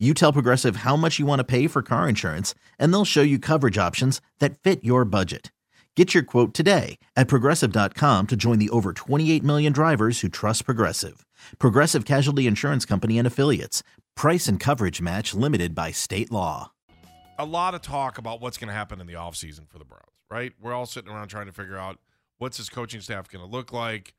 You tell Progressive how much you want to pay for car insurance, and they'll show you coverage options that fit your budget. Get your quote today at progressive.com to join the over 28 million drivers who trust Progressive. Progressive Casualty Insurance Company and Affiliates. Price and coverage match limited by state law. A lot of talk about what's going to happen in the offseason for the Browns, right? We're all sitting around trying to figure out what's his coaching staff going to look like.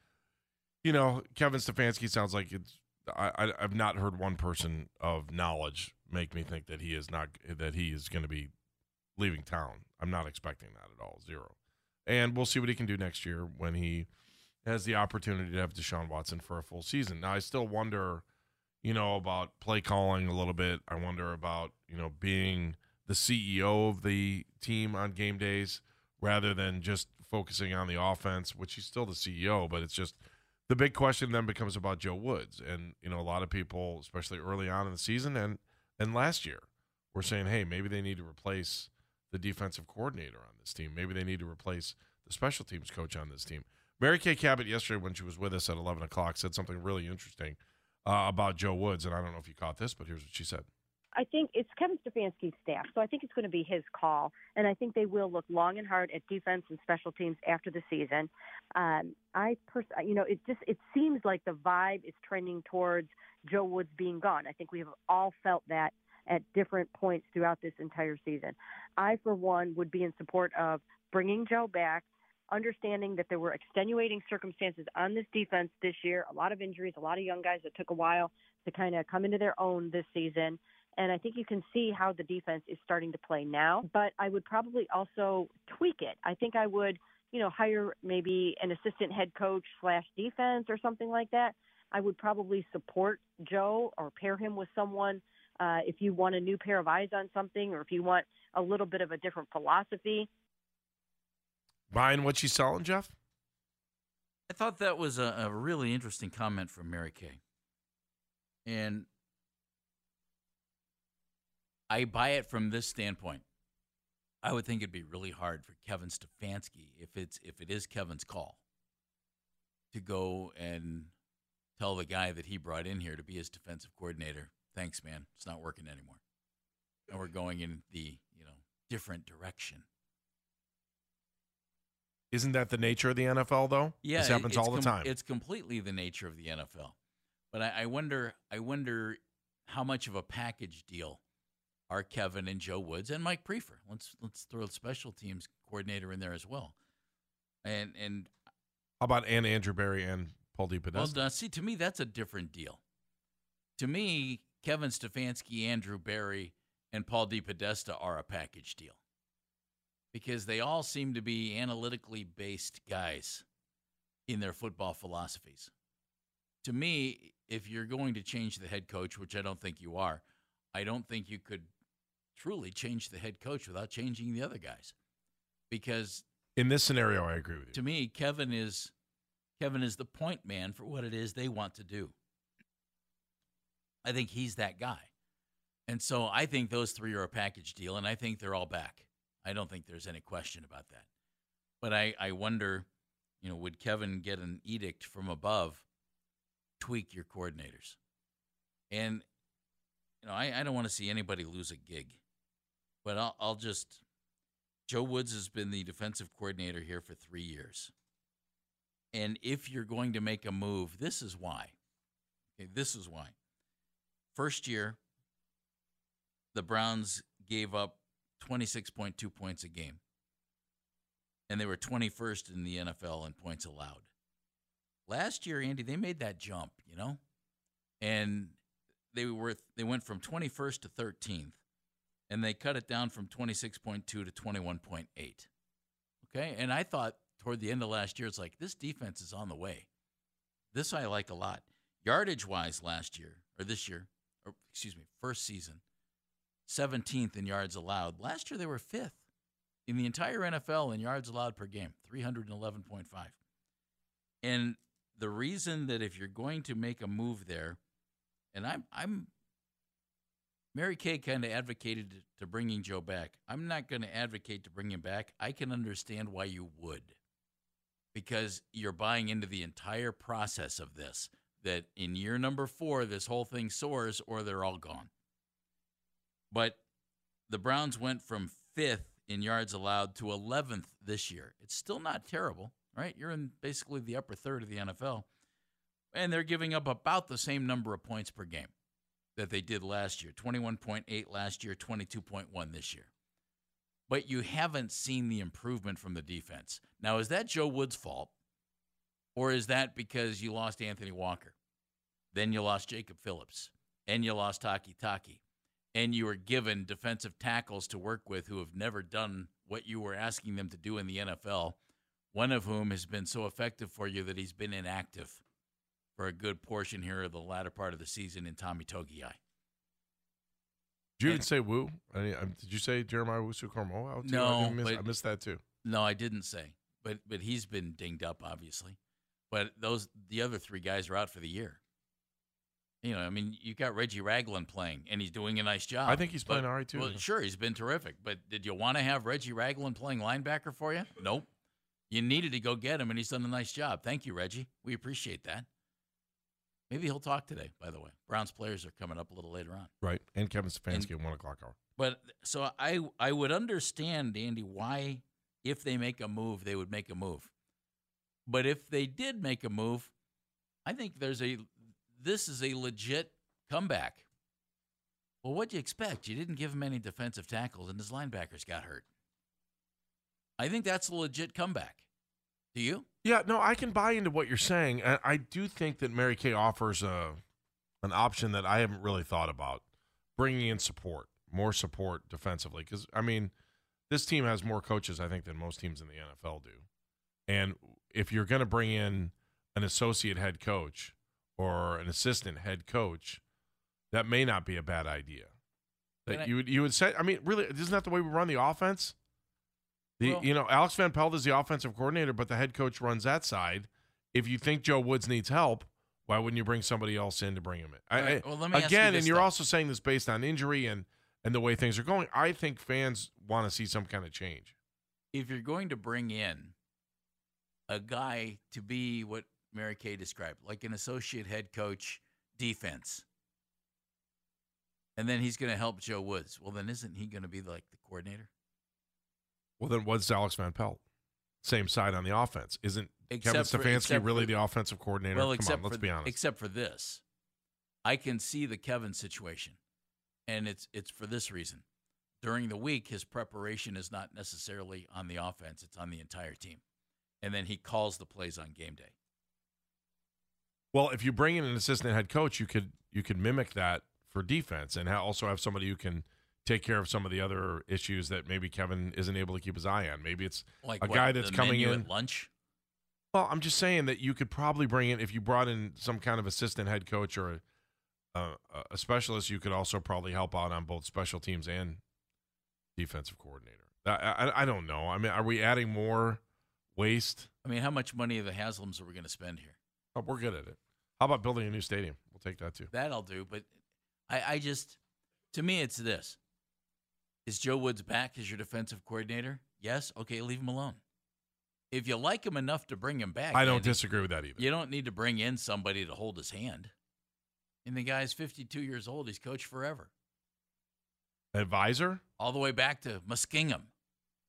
You know, Kevin Stefanski sounds like it's I, I have not heard one person of knowledge make me think that he is not that he is going to be leaving town. I'm not expecting that at all. Zero. And we'll see what he can do next year when he has the opportunity to have Deshaun Watson for a full season. Now I still wonder, you know, about play calling a little bit. I wonder about, you know, being the CEO of the team on game days rather than just focusing on the offense, which he's still the CEO, but it's just the big question then becomes about Joe Woods. And, you know, a lot of people, especially early on in the season and and last year, were saying, hey, maybe they need to replace the defensive coordinator on this team. Maybe they need to replace the special teams coach on this team. Mary Kay Cabot yesterday, when she was with us at 11 o'clock, said something really interesting uh, about Joe Woods. And I don't know if you caught this, but here's what she said. I think it's Kevin Stefanski's staff, so I think it's going to be his call, and I think they will look long and hard at defense and special teams after the season. Um, I, pers- you know, it just it seems like the vibe is trending towards Joe Woods being gone. I think we have all felt that at different points throughout this entire season. I, for one, would be in support of bringing Joe back, understanding that there were extenuating circumstances on this defense this year, a lot of injuries, a lot of young guys that took a while to kind of come into their own this season. And I think you can see how the defense is starting to play now. But I would probably also tweak it. I think I would, you know, hire maybe an assistant head coach slash defense or something like that. I would probably support Joe or pair him with someone uh, if you want a new pair of eyes on something or if you want a little bit of a different philosophy. Buying what she's selling, Jeff? I thought that was a, a really interesting comment from Mary Kay. And I buy it from this standpoint. I would think it'd be really hard for Kevin Stefanski if it's if it is Kevin's call to go and tell the guy that he brought in here to be his defensive coordinator, "Thanks, man. It's not working anymore." And we're going in the, you know, different direction. Isn't that the nature of the NFL, though? Yeah, this happens all the com- time. It's completely the nature of the NFL. But I, I wonder, I wonder how much of a package deal are Kevin and Joe Woods and Mike Priefer. Let's let's throw the special teams coordinator in there as well. And and How about and Andrew Berry and Paul DePodesta? well, uh, see, to me that's a different deal. To me, Kevin Stefanski, Andrew Berry, and Paul DePodesta are a package deal because they all seem to be analytically based guys in their football philosophies. To me, if you're going to change the head coach, which I don't think you are, I don't think you could truly change the head coach without changing the other guys. Because In this scenario, I agree with you. to me, Kevin is Kevin is the point man for what it is they want to do. I think he's that guy. And so I think those three are a package deal, and I think they're all back. I don't think there's any question about that. But I, I wonder, you know, would Kevin get an edict from above, tweak your coordinators? And, you know, I, I don't want to see anybody lose a gig. But I'll, I'll just Joe Woods has been the defensive coordinator here for three years. And if you're going to make a move, this is why. Okay, this is why. First year, the Browns gave up 26.2 points a game. And they were 21st in the NFL in points allowed. Last year, Andy, they made that jump, you know? And they were they went from 21st to 13th and they cut it down from 26.2 to 21.8. Okay? And I thought toward the end of last year it's like this defense is on the way. This I like a lot. Yardage wise last year or this year or excuse me, first season, 17th in yards allowed. Last year they were fifth in the entire NFL in yards allowed per game, 311.5. And the reason that if you're going to make a move there, and I'm I'm Mary Kay kind of advocated to bringing Joe back. I'm not going to advocate to bring him back. I can understand why you would, because you're buying into the entire process of this. That in year number four, this whole thing soars, or they're all gone. But the Browns went from fifth in yards allowed to 11th this year. It's still not terrible, right? You're in basically the upper third of the NFL, and they're giving up about the same number of points per game that they did last year 21.8 last year, 22.1 this year. But you haven't seen the improvement from the defense. Now, is that Joe Woods' fault? Or is that because you lost Anthony Walker? Then you lost Jacob Phillips. And you lost Takitaki. And you were given defensive tackles to work with who have never done what you were asking them to do in the NFL, one of whom has been so effective for you that he's been inactive for a good portion here of the latter part of the season in Tommy Togiai. Did you even say Woo? I mean, um, did you say Jeremiah Owusu-Koramoah? No, I, miss, but- I missed that too. No, I didn't say, but but he's been dinged up, obviously. But those the other three guys are out for the year. You know, I mean, you've got Reggie Ragland playing, and he's doing a nice job. I think he's playing all right, too. Well, sure, he's been terrific. But did you want to have Reggie Ragland playing linebacker for you? Nope. You needed to go get him, and he's done a nice job. Thank you, Reggie. We appreciate that. Maybe he'll talk today. By the way, Browns players are coming up a little later on. Right. And Kevin Stefanski at one o'clock hour. But so I I would understand Andy why if they make a move they would make a move. But if they did make a move, I think there's a this is a legit comeback. Well, what do you expect? You didn't give him any defensive tackles and his linebackers got hurt. I think that's a legit comeback. Do you? Yeah, no, I can buy into what you're saying. And I do think that Mary Kay offers a an option that I haven't really thought about, bringing in support, more support defensively. Because I mean, this team has more coaches, I think, than most teams in the NFL do. And if you're going to bring in an associate head coach or an assistant head coach, that may not be a bad idea. That I- you would you would say. I mean, really, isn't that the way we run the offense? The Well- you know Alex Van Pelt is the offensive coordinator, but the head coach runs that side. If you think Joe Woods needs help, why wouldn't you bring somebody else in to bring him in? Right, I- well, let me you again, this, and you're also saying this based on injury and and the way things are going. I think fans want to see some kind of change. if you're going to bring in a guy to be what Mary Kay described, like an associate head coach defense, and then he's going to help Joe Woods, well, then isn't he going to be like the coordinator? Well, then what's Alex Van Pelt? Same side on the offense. Isn't Kevin Except for- Stefanski except really for- the offensive coordinator? Well, Come except on, let's for be honest. except for this, I can see the Kevin situation, and it's it's for this reason. During the week, his preparation is not necessarily on the offense; it's on the entire team, and then he calls the plays on game day. Well, if you bring in an assistant head coach, you could you could mimic that for defense, and also have somebody who can take care of some of the other issues that maybe Kevin isn't able to keep his eye on. Maybe it's Like a what, guy that's coming in. lunch. Well, I'm just saying that you could probably bring in if you brought in some kind of assistant head coach or a, a, a specialist. You could also probably help out on both special teams and defensive coordinator. I, I, I don't know. I mean, are we adding more waste? I mean, how much money of the Haslams are we going to spend here? Oh, we're good at it. How about building a new stadium? We'll take that too. That I'll do, but I, I just, to me, it's this: Is Joe Woods back as your defensive coordinator? Yes. Okay, leave him alone. If you like him enough to bring him back, I don't Andy, disagree with that either. You don't need to bring in somebody to hold his hand. And the guy's 52 years old. He's coached forever, Advisor, all the way back to Muskingum.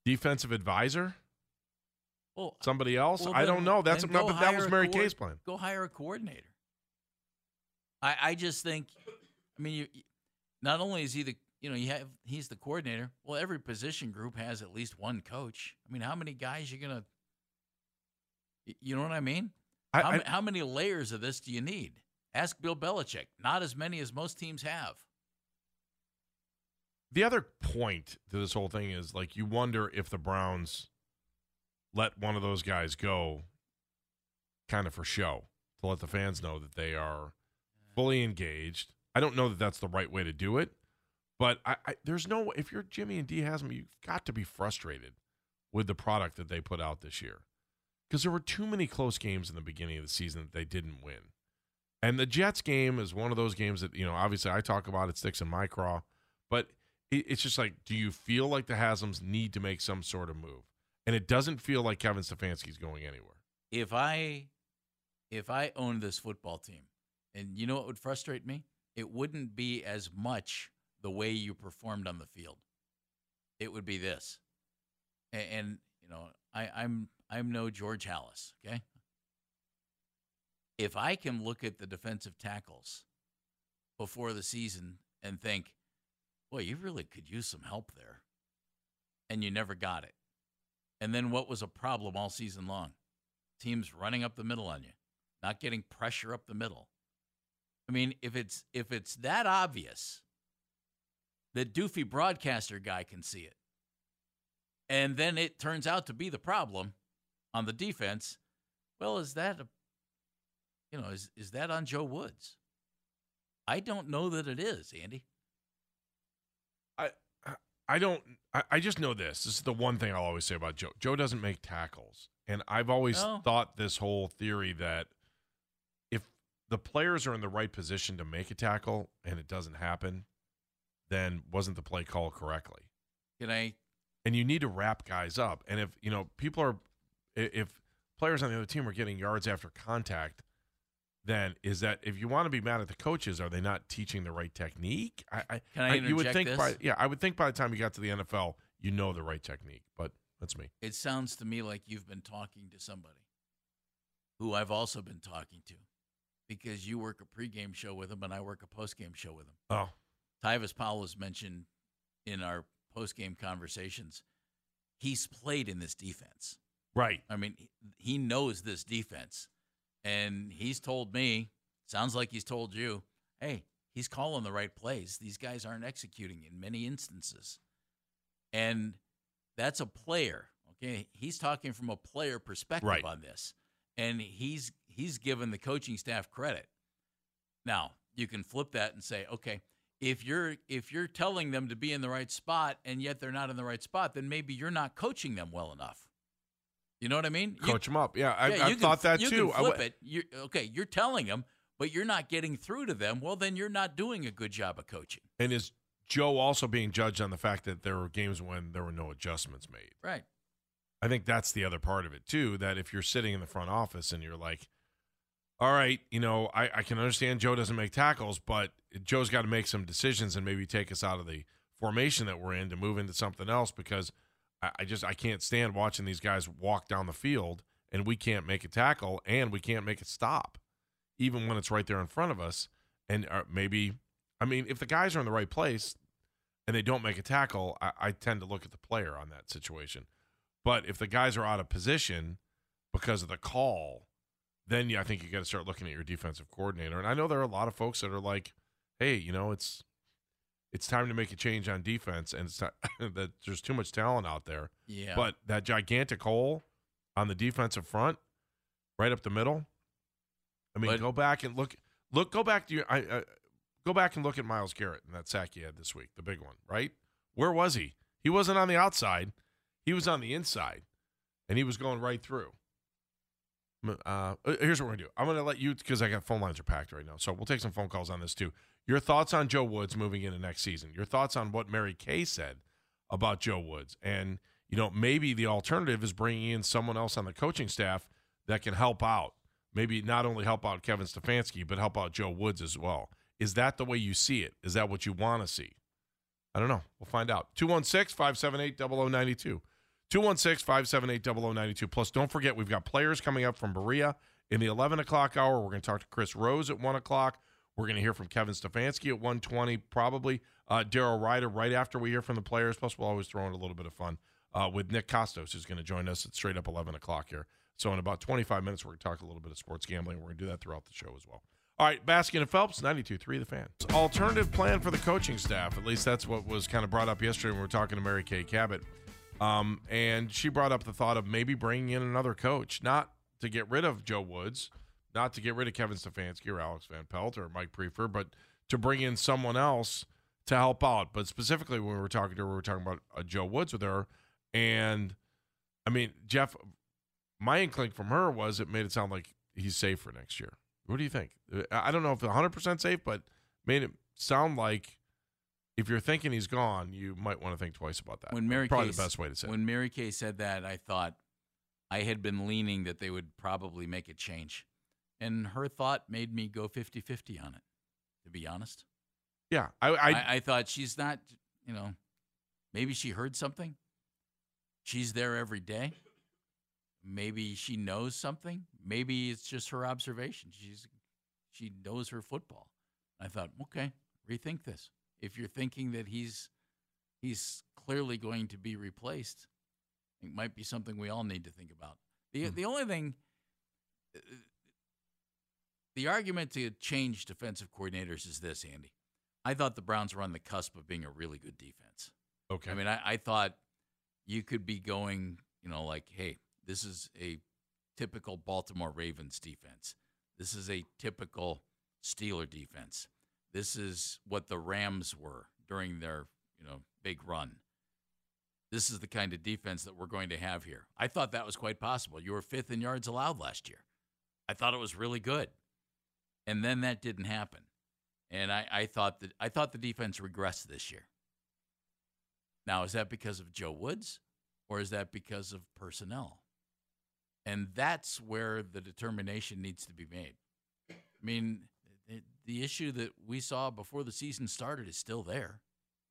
defensive advisor, Well, somebody else. well, I don't know. That's then no, but that was Mary Kay's plan. Go hire a coordinator. I, I just think, I mean, you- not only is he the, you know, you have he's the coordinator. Well, every position group has at least one coach. I mean, how many guys you gonna, you know what I mean? I, how, I- how many layers of this do you need? Ask Bill Belichick. Not as many as most teams have. The other point to this whole thing is like you wonder if the Browns let one of those guys go kind of for show to let the fans know that they are fully engaged. I don't know that that's the right way to do it, But I, I, there's no if you're Jimmy and Dee Haslam, you've got to be frustrated with the product that they put out this year because there were too many close games in the beginning of the season that they didn't win. And the Jets game is one of those games that you know obviously I talk about it sticks in my craw, but it, it's just like, do you feel like the Haslams need to make some sort of move? And it doesn't feel like Kevin Stefanski's going anywhere. If I if I owned this football team, and you know what would frustrate me? It wouldn't be as much the way you performed on the field. It would be this. And, and you know, I, I'm I'm no George Halas. okay? If I can look at the defensive tackles before the season and think, boy, you really could use some help there. And you never got it. And then what was a problem all season long? Teams running up the middle on you, not getting pressure up the middle. I mean, if it's if it's that obvious, the doofy broadcaster guy can see it. And then it turns out to be the problem on the defense. Well, is that a you know, is is that on Joe Woods? I don't know that it is, Andy. I I don't I, I just know this. This is the one thing I'll always say about Joe. Joe doesn't make tackles. And I've always No. thought this whole theory that if the players are in the right position to make a tackle and it doesn't happen, then wasn't the play called correctly? Can I and you need to wrap guys up. And if you know people are, if players on the other team are getting yards after contact, then is that if you want to be mad at the coaches, are they not teaching the right technique? I, I, Can I you would think this? by yeah, I would think by the time you got to the NFL, you know the right technique. But that's me. It sounds to me like you've been talking to somebody who I've also been talking to because you work a pregame show with him and I work a postgame show with him. Oh, Tyvis Powell was mentioned in our postgame conversations. He's played in this defense. right. I mean, he- he knows this defense. And he's told me, sounds like he's told you, hey, he's calling the right plays. These guys aren't executing in many instances. And that's a player. Okay. He's talking from a player perspective Right. on this. And he's he's given the coaching staff credit. Now, you can flip that and say, okay, if you're if you're telling them to be in the right spot and yet they're not in the right spot, then maybe you're not coaching them well enough. You know what I mean? You- Coach them up. Yeah, I, yeah, I you can- thought that you too. Can flip w- it. You're, okay, you're telling them, but you're not getting through to them. Well, then you're not doing a good job of coaching. And is Joe also being judged on the fact that there were games when there were no adjustments made? Right. I think that's the other part of it too. That if you're sitting in the front office and you're like, all right, you know, I, I can understand Joe doesn't make tackles, but Joe's got to make some decisions and maybe take us out of the formation that we're in to move into something else because I, I just I can't stand watching these guys walk down the field and we can't make a tackle and we can't make it stop, even when it's right there in front of us. And uh, maybe, I mean, if the guys are in the right place and they don't make a tackle, I, I tend to look at the player on that situation. But if the guys are out of position because of the call, then yeah, I think you got to start looking at your defensive coordinator. And I know there are a lot of folks that are like, "Hey, you know, it's it's time to make a change on defense, and it's ti- that there's too much talent out there." Yeah. But that gigantic hole on the defensive front, right up the middle. I mean, But- go back and look. Look, go back to your. I, uh, go back and look at Myles Garrett and that sack he had this week, the big one. Right? Where was he? He wasn't on the outside. He was on the inside, and he was going right through. Uh, here's what we're gonna do. I'm gonna let you because I got phone lines are packed right now, so we'll take some phone calls on this too. Your thoughts on Joe Woods moving into next season? Your thoughts on what Mary Kay said about Joe Woods, and you know maybe the alternative is bringing in someone else on the coaching staff that can help out. Maybe not only help out Kevin Stefanski, but help out Joe Woods as well. Is that the way you see it? Is that what you want to see? I don't know. We'll find out. 216 578 0092. 216 578 0092. Plus, don't forget, we've got players coming up from Berea in the 11 o'clock hour. We're going to talk to Chris Rose at 1 o'clock. We're going to hear from Kevin Stefanski at 120, probably. Uh, Daryl Ryder right after we hear from the players. Plus, we'll always throw in a little bit of fun uh, with Nick Kostos, who's going to join us at straight up 11 o'clock here. So, in about 25 minutes, we're going to talk a little bit of sports gambling. We're going to do that throughout the show as well. All right, Baskin and Phelps, 92.3 The Fan. Alternative plan for the coaching staff. At least that's what was kind of brought up yesterday when we were talking to Mary Kay Cabot. Um, and she brought up the thought of maybe bringing in another coach, not to get rid of Joe Woods, not to get rid of Kevin Stefanski or Alex Van Pelt or Mike Priefer, but to bring in someone else to help out. But specifically, when we were talking to her, we were talking about uh, Joe Woods with her, and I mean, Jeff, my inkling from her was it made it sound like he's safe for next year. What do you think? Uh, I don't know if 100 percent safe, but made it sound like if you're thinking he's gone, you might want to think twice about that. When Mary probably Kay, the best way to say. it. When Mary Kay said that, I thought I had been leaning that they would probably make a change. And her thought made me go 50 50 on it, to be honest. Yeah, I, I, I, I thought she's not, you know, maybe she heard something. She's there every day. Maybe she knows something. Maybe it's just her observation. She's she knows her football. I thought, okay, rethink this. If you're thinking that he's he's clearly going to be replaced, it might be something we all need to think about. The Hmm. the only thing the argument to change defensive coordinators is this, Andy. I thought the Browns were on the cusp of being a really good defense. okay. I mean, I, I thought you could be going, you know, like, hey, this is a typical Baltimore Ravens defense. This is a typical Steeler defense. This is what the Rams were during their, you know, big run. This is the kind of defense that we're going to have here. I thought that was quite possible. You were fifth in yards allowed last year. I thought it was really good. And then that didn't happen. And I, I thought that I thought the defense regressed this year. Now, is that because of Joe Woods or is that because of personnel? And that's where the determination needs to be made. I mean, the, issue that we saw before the season started is still there.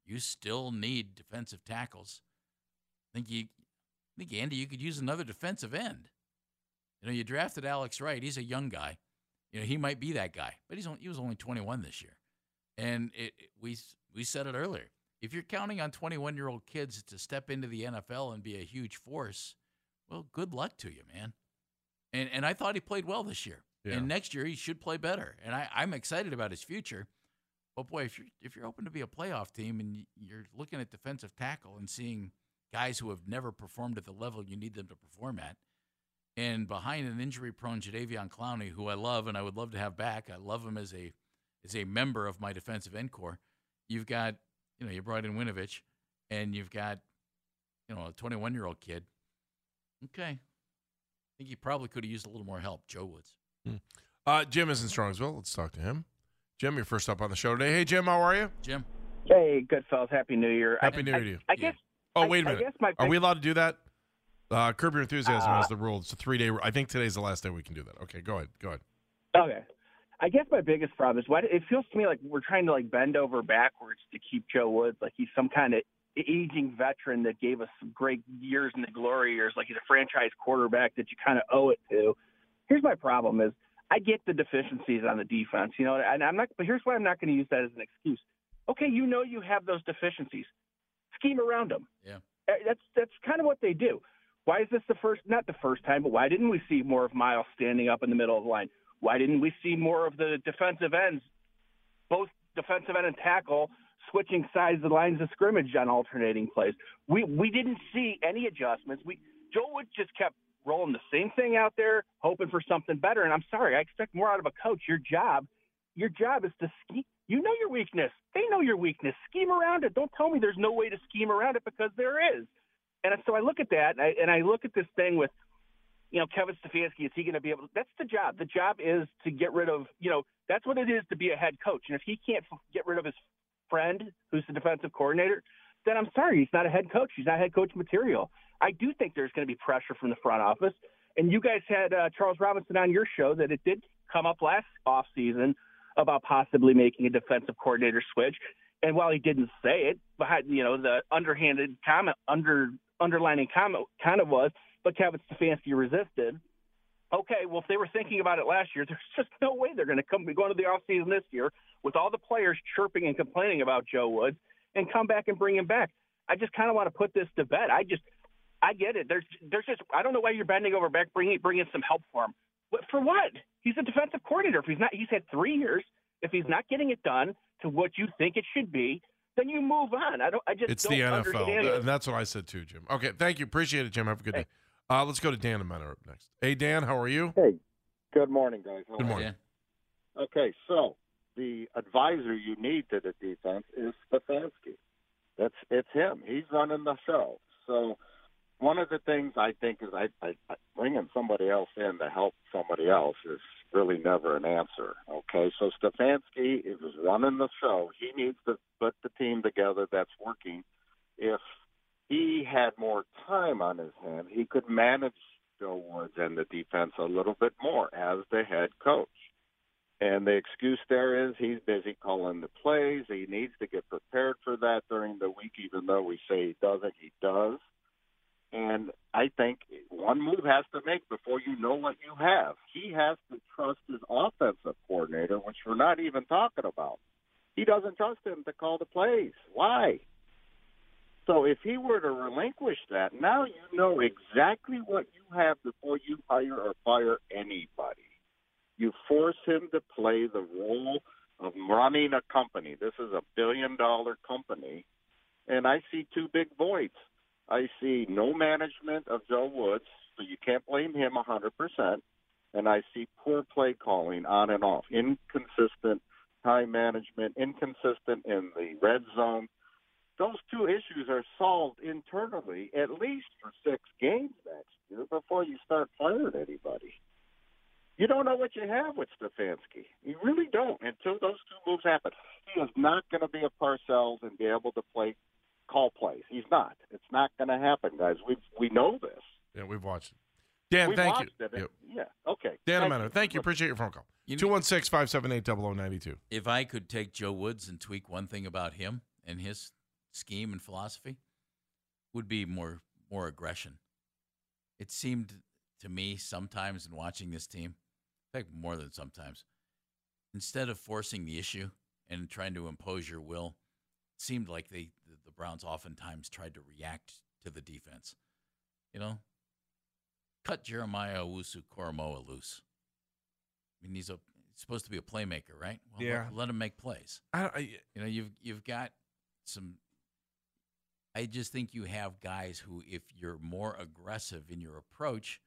You still need defensive tackles. I think you I think Andy, you could use another defensive end. You know, you drafted Alex Wright. He's a young guy. You know, he might be that guy, but he's only, he was only 21 this year. And it, it- we we said it earlier. If you're counting on 21 year old kids to step into the NFL and be a huge force, well, good luck to you, man. And and I thought he played well this year. Yeah. And next year he should play better. And I, I'm excited about his future. But boy, if you're if you're open to be a playoff team and you're looking at defensive tackle and seeing guys who have never performed at the level you need them to perform at, and behind an injury-prone Jadeveon Clowney, who I love and I would love to have back, I love him as a as a member of my defensive end core. You've got, you know, you brought in Winovich, and you've got, you know, a 21-year-old kid. Okay, I think he probably could have used a little more help. Joe Woods. uh, Jim is in Strongsville. Let's talk to him. Jim, you're first up on the show today. Hey, Jim, how are you? Jim, Hey, good fellas. Happy New Year. Happy I, New Year I, to you. I Yeah. guess. Oh, wait a minute. guess my Are we allowed to do that? Uh, Curb Your Enthusiasm Uh, has the rule. It's a three day. I think today's the last day we can do that. Okay, go ahead. Go ahead. Okay. I guess my biggest problem is why it feels to me like we're trying to like bend over backwards to keep Joe Woods like he's some kind of aging veteran that gave us some great years in the glory years, like he's a franchise quarterback that you kind of owe it to. Here's my problem: is I get the deficiencies on the defense, you know, and I'm not. But here's why I'm not going to use that as an excuse. Okay, you know you have those deficiencies. Scheme around them. Yeah. Uh, That's that's kind of what they do. Why is this the first? Not the first time, but why didn't we see more of Myles standing up in the middle of the line? Why didn't we see more of the defensive ends, both defensive end and tackle, switching sides of the lines of scrimmage on alternating plays? We we didn't see any adjustments. We Joe Wood just kept rolling the same thing out there, hoping for something better. And I'm sorry, I expect more out of a coach. Your job, your job is to scheme. You know your weakness. They know your weakness. Scheme around it. Don't tell me there's no way to scheme around it because there is. And so I look at that, and I, and I look at this thing with, you know, Kevin Stefanski. Is he going to be able? To, that's the job. The job is to get rid of. You know, that's what it is to be a head coach. And if he can't get rid of his friend, who's the defensive coordinator, then I'm sorry, he's not a head coach. He's not head coach material. I do think there's going to be pressure from the front office. And you guys had uh, Charles Robinson on your show that it did come up last off season about possibly making a defensive coordinator switch. And while he didn't say it, behind you know the underhanded comment, under underlining comment kind of was, but Kevin Stefanski resisted. Okay, well if they were thinking about it last year, there's just no way they're going to come go into the off season this year with all the players chirping and complaining about Joe Woods and come back and bring him back. I just kind of want to put this to bed. I just I get it. There's there's just I don't know why you're bending over back bringing bringing some help for him. What, for what? He's a defensive coordinator. If he's not, he's had three years. If he's not getting it done to what you think it should be, then you move on. I don't. I just It's don't the NFL. understand it. And that's what I said too, Jim. Okay, thank you. Appreciate it, Jim. Have a good day. Uh, let's go to Dan and Mentor up next. Hey, Dan, how are you? Hey, good morning, guys. How Good morning. You? Okay, so the advisor you need to the defense is Stefanski. That's it's him. He's running the show. So one of the things I think is I, I, I bringing somebody else in to help somebody else is really never an answer. Okay, so Stefanski is running the show. He needs to put the team together that's working. If he had more time on his hand, he could manage Joe Woods and the defense a little bit more as the head coach. And the excuse there is he's busy calling the plays. He needs to get prepared for that during the week, even though we say he doesn't, he does. And I think one move has to make before you know what you have. He has to trust his offensive coordinator, which we're not even talking about. He doesn't trust him to call the plays. Why? So if he were to relinquish that, now you know exactly what you have before you hire or fire anybody. You force him to play the role of running a company. This is a billion dollar company. And I see two big voids. I see no management of Joe Woods, so you can't blame him 100%. And I see poor play calling on and off, inconsistent time management, inconsistent in the red zone. Those two issues are solved internally at least for six games next year before you start firing anybody. You don't know what you have with Stefanski. You really don't until those two moves happen. He is not going to be a Parcells and be able to play call plays. He's not. It's not going to happen, guys. We we know this. Yeah, we've watched it. Dan, We've thank you. It. Yep. Yeah. Okay. Dan Thank Ameno, thank you. Appreciate your phone call. You 216 578 0092. if I could take Joe Woods and tweak one thing about him and his scheme and philosophy, would be more more aggression. It seemed to me sometimes in watching this team, in fact, more than sometimes, instead of forcing the issue and trying to impose your will, it seemed like they the, the Browns oftentimes tried to react to the defense. You know, cut Jeremiah Owusu Koromoa loose. I mean, he's a he's supposed to be a playmaker, right? Well, let- Yeah. let him make plays. I, I, You know, you've you've got some. I just think you have guys who, if you're more aggressive in your approach,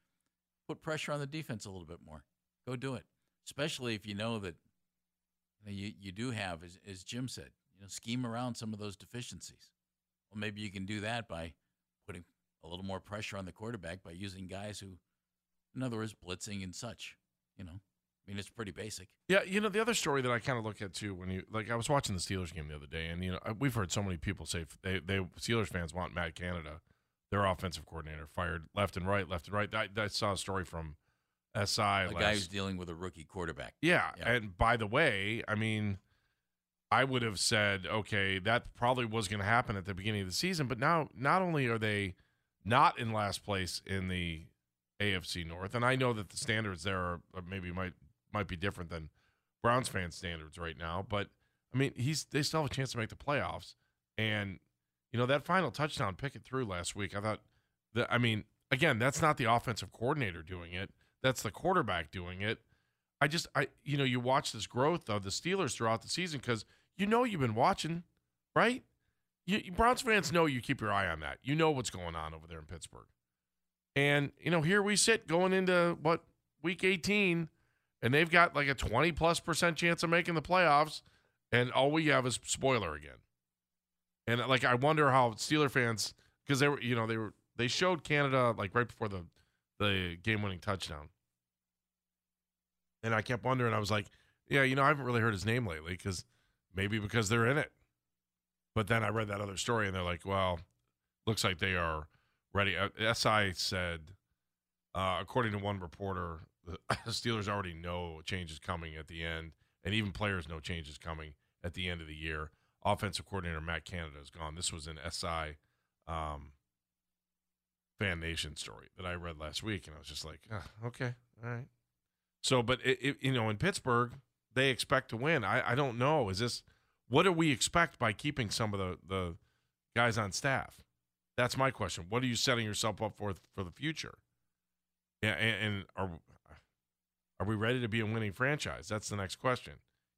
put pressure on the defense a little bit more. Go do it, especially if you know that you know, you, you do have, as, as Jim said, you know, scheme around some of those deficiencies. Well, maybe you can do that by putting a little more pressure on the quarterback by using guys who, in other words, blitzing and such. You know, I mean, it's pretty basic. Yeah, you know the other story that I kind of look at too when you like I was watching the Steelers game the other day, and you know we've heard so many people say they they Steelers fans want Matt Canada, their offensive coordinator, fired left and right, left and right. I, I saw a story from SI. A last, guy who's dealing with a rookie quarterback. yeah, Yeah. and by the way, I mean, I would have said okay, that probably was going to happen at the beginning of the season, but now not only are they not in last place in the AFC North, and I know that the standards there are, are maybe might might be different than Browns fan standards right now, but I mean, he's they still have a chance to make the playoffs, and you know that final touchdown pick it through last week. I thought that I mean, again, that's not the offensive coordinator doing it; that's the quarterback doing it. I just I you know you watch this growth of the Steelers throughout the season because you know you've been watching, right? You, Browns fans know you keep your eye on that. You know what's going on over there in Pittsburgh. And, you know, here we sit going into what, week 18, and they've got like a 20 plus percent chance of making the playoffs, and all we have is spoiler again. And like, I wonder how Steeler fans, because they were, you know, they were, they showed Canada like right before the, the game winning touchdown. And I kept wondering, I was like, yeah, you know, I haven't really heard his name lately because maybe because they're in it. But then I read that other story and they're like, well, looks like they are ready. Uh, SI said, uh, according to one reporter, the Steelers already know change is coming at the end, and even players know change is coming at the end of the year. Offensive coordinator Matt Canada is gone. This was an SI um, Fan Nation story that I read last week, and I was just like, ah, okay, all right. So, but it, it, you know, in Pittsburgh, they expect to win. I, I don't know. Is this what do we expect by keeping some of the the guys on staff? That's my question. What are you setting yourself up for for the future? Yeah, and, and are are we ready to be a winning franchise? That's the next question.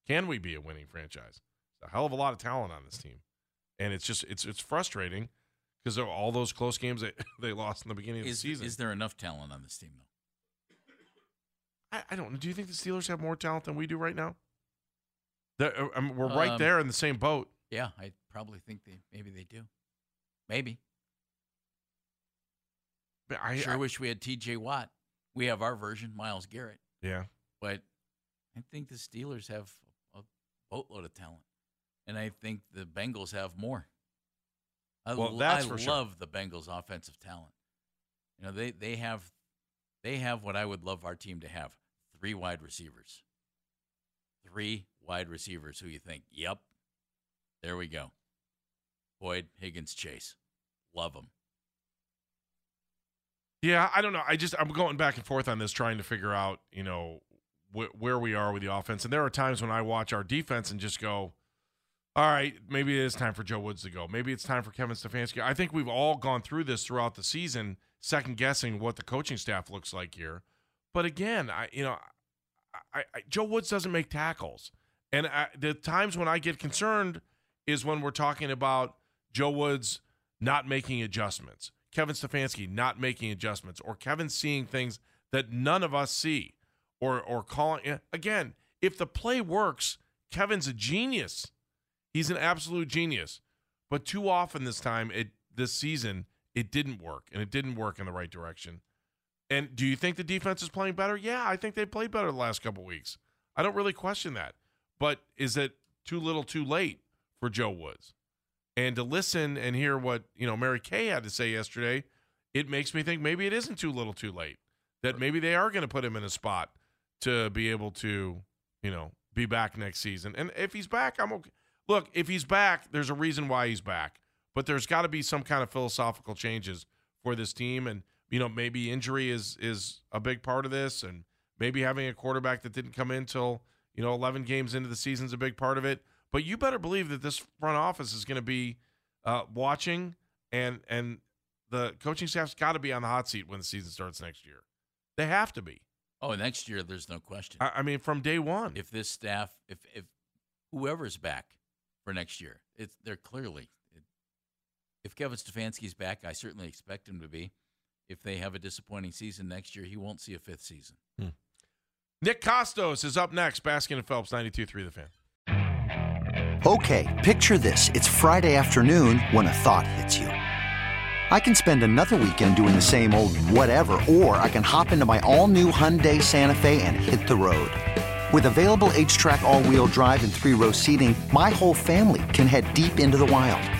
Can we be a winning franchise? It's a hell of a lot of talent on this team, and it's just it's it's frustrating because of all those close games that they lost in the beginning of Is, the season. is there enough talent on this team, though? I, I don't know. Do you think the Steelers have more talent than we do right now? I mean, we're right Um, there in the same boat. Yeah, I probably think they maybe they do. Maybe. But I, sure I- wish we had T.J. Watt. We have our version, Myles Garrett, yeah. but I think the Steelers have a boatload of talent, and I think the Bengals have more. I, Well, that's I for sure. love the Bengals' offensive talent. You know, they they have they have what I would love our team to have: three wide receivers. Three wide receivers who you think, yep, there we go. Boyd, Higgins, Chase, love them. Yeah, I don't know. I just I'm going back and forth on this, trying to figure out, you know, wh- where we are with the offense. And there are times when I watch our defense and just go, "All right, maybe it is time for Joe Woods to go. Maybe it's time for Kevin Stefanski." I think we've all gone through this throughout the season, second guessing what the coaching staff looks like here. But again, I you know, I, I Joe Woods doesn't make tackles, and I, the times when I get concerned is when we're talking about Joe Woods not making adjustments, Kevin Stefanski not making adjustments, or Kevin seeing things that none of us see, or or calling eh, again. If the play works, Kevin's a genius. He's an absolute genius. But too often this time, it this season, it didn't work, and it didn't work in the right direction. And do you think the defense is playing better? Yeah, I think they played better the last couple weeks. I don't really question that. But is it too little, too late for Joe Woods? And to listen and hear what you know Mary Kay had to say yesterday, it makes me think maybe it isn't too little, too late. That maybe they are going to put him in a spot to be able to, you know, be back next season. And if he's back, I'm okay. Look, if he's back, there's a reason why he's back. But there's got to be some kind of philosophical changes for this team, and you know, maybe injury is is a big part of this, and maybe having a quarterback that didn't come in till you know 11 games into the season is a big part of it. But you better believe that this front office is going to be uh, watching, and and the coaching staff's got to be on the hot seat when the season starts next year. They have to be. Oh, next year there's no question. I, I mean, from day one. if this staff, if if whoever's back for next year, it's they're clearly. It, if Kevin Stefanski's back, I certainly expect him to be. If they have a disappointing season next year, he won't see a fifth season. Hmm. Nick Kostos is up next. Baskin and Phelps, 92.3 The Fan. Okay, picture this. It's Friday afternoon when a thought hits you. I can spend another weekend doing the same old whatever, or I can hop into my all new Hyundai Santa Fe and hit the road. With available HTRAC, all wheel drive, and three row seating, my whole family can head deep into the wild.